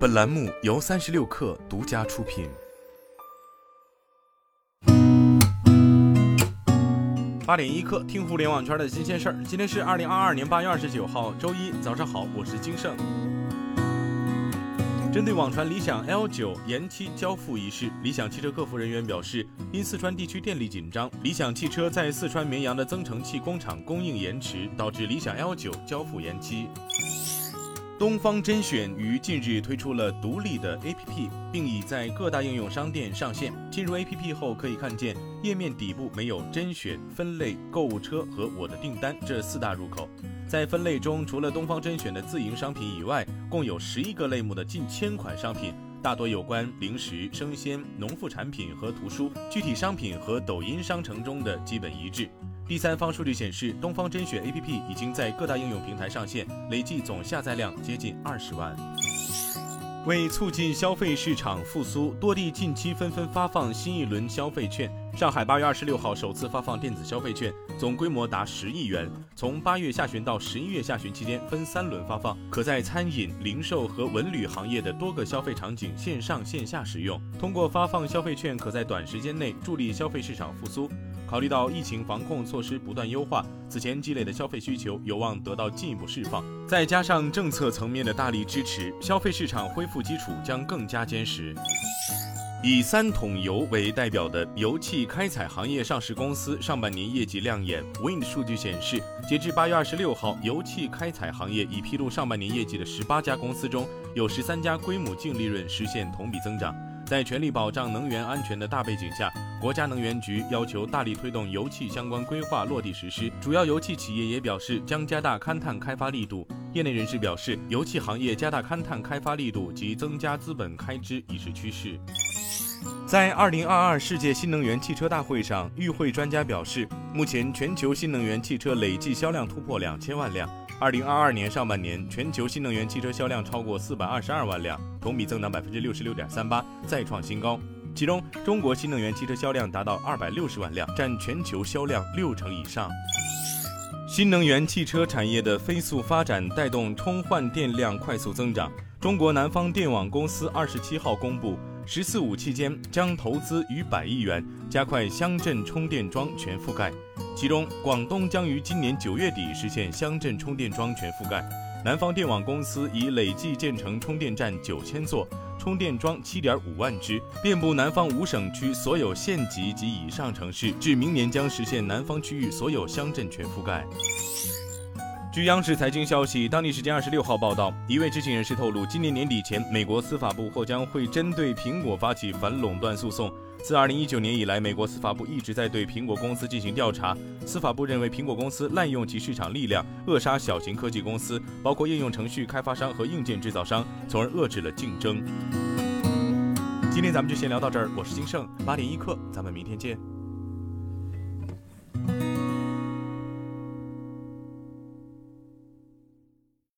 本栏目由三十六氪独家出品。八点一刻，听互联网圈的新鲜事儿。今天是二零二二年八月二十九号，周一，早上好，我是金盛。针对网传理想 L 九延期交付一事，理想汽车客服人员表示，因四川地区电力紧张，理想汽车在四川绵阳的增程器工厂供应延迟，导致理想 L 九交付延期。东方甄选于近日推出了独立的 APP，并已在各大应用商店上线。进入 APP 后，可以看见页面底部没有甄选、分类、购物车和我的订单这四大入口。在分类中，除了东方甄选的自营商品以外，共有十一个类目的近千款商品，大多有关零食、生鲜、农副产品和图书。具体商品和抖音商城中的基本一致。第三方数据显示，东方甄选 APP 已经在各大应用平台上线，累计总下载量接近二十万。为促进消费市场复苏，多地近期纷纷发放新一轮消费券。上海八月二十六号首次发放电子消费券，总规模达十亿元。从八月下旬到十一月下旬期间分三轮发放，可在餐饮、零售和文旅行业的多个消费场景线上线下使用。通过发放消费券，可在短时间内助力消费市场复苏。考虑到疫情防控措施不断优化，此前积累的消费需求有望得到进一步释放，再加上政策层面的大力支持，消费市场恢复基础将更加坚实。以三桶油为代表的油气开采行业上市公司上半年业绩亮眼。Wind 数据显示，截至八月二十六号，油气开采行业已披露上半年业绩的十八家公司中，有十三家规模净利润实现同比增长。在全力保障能源安全的大背景下，国家能源局要求大力推动油气相关规划落地实施。主要油气企业也表示将加大勘探开发力度。业内人士表示，油气行业加大勘探开发力度及增加资本开支已是趋势。在二零二二世界新能源汽车大会上，与会专家表示，目前全球新能源汽车累计销量突破两千万辆。二零二二年上半年，全球新能源汽车销量超过四百二十二万辆，同比增长百分之六十六点三八，再创新高。其中，中国新能源汽车销量达到二百六十万辆，占全球销量六成以上。新能源汽车产业的飞速发展带动充换电量快速增长。中国南方电网公司二十七号公布。“十四五”期间将投资逾百亿元，加快乡镇充电桩全覆盖。其中，广东将于今年九月底实现乡镇充电桩全覆盖。南方电网公司已累计建成充电站九千座，充电桩七点五万只，遍布南方五省区所有县级及以上城市。至明年将实现南方区域所有乡镇全覆盖。据央视财经消息，当地时间二十六号报道，一位知情人士透露，今年年底前，美国司法部或将会针对苹果发起反垄断诉讼。自二零一九年以来，美国司法部一直在对苹果公司进行调查。司法部认为，苹果公司滥用其市场力量，扼杀小型科技公司，包括应用程序开发商和硬件制造商，从而遏制了竞争。今天咱们就先聊到这儿，我是金盛八点一刻，咱们明天见。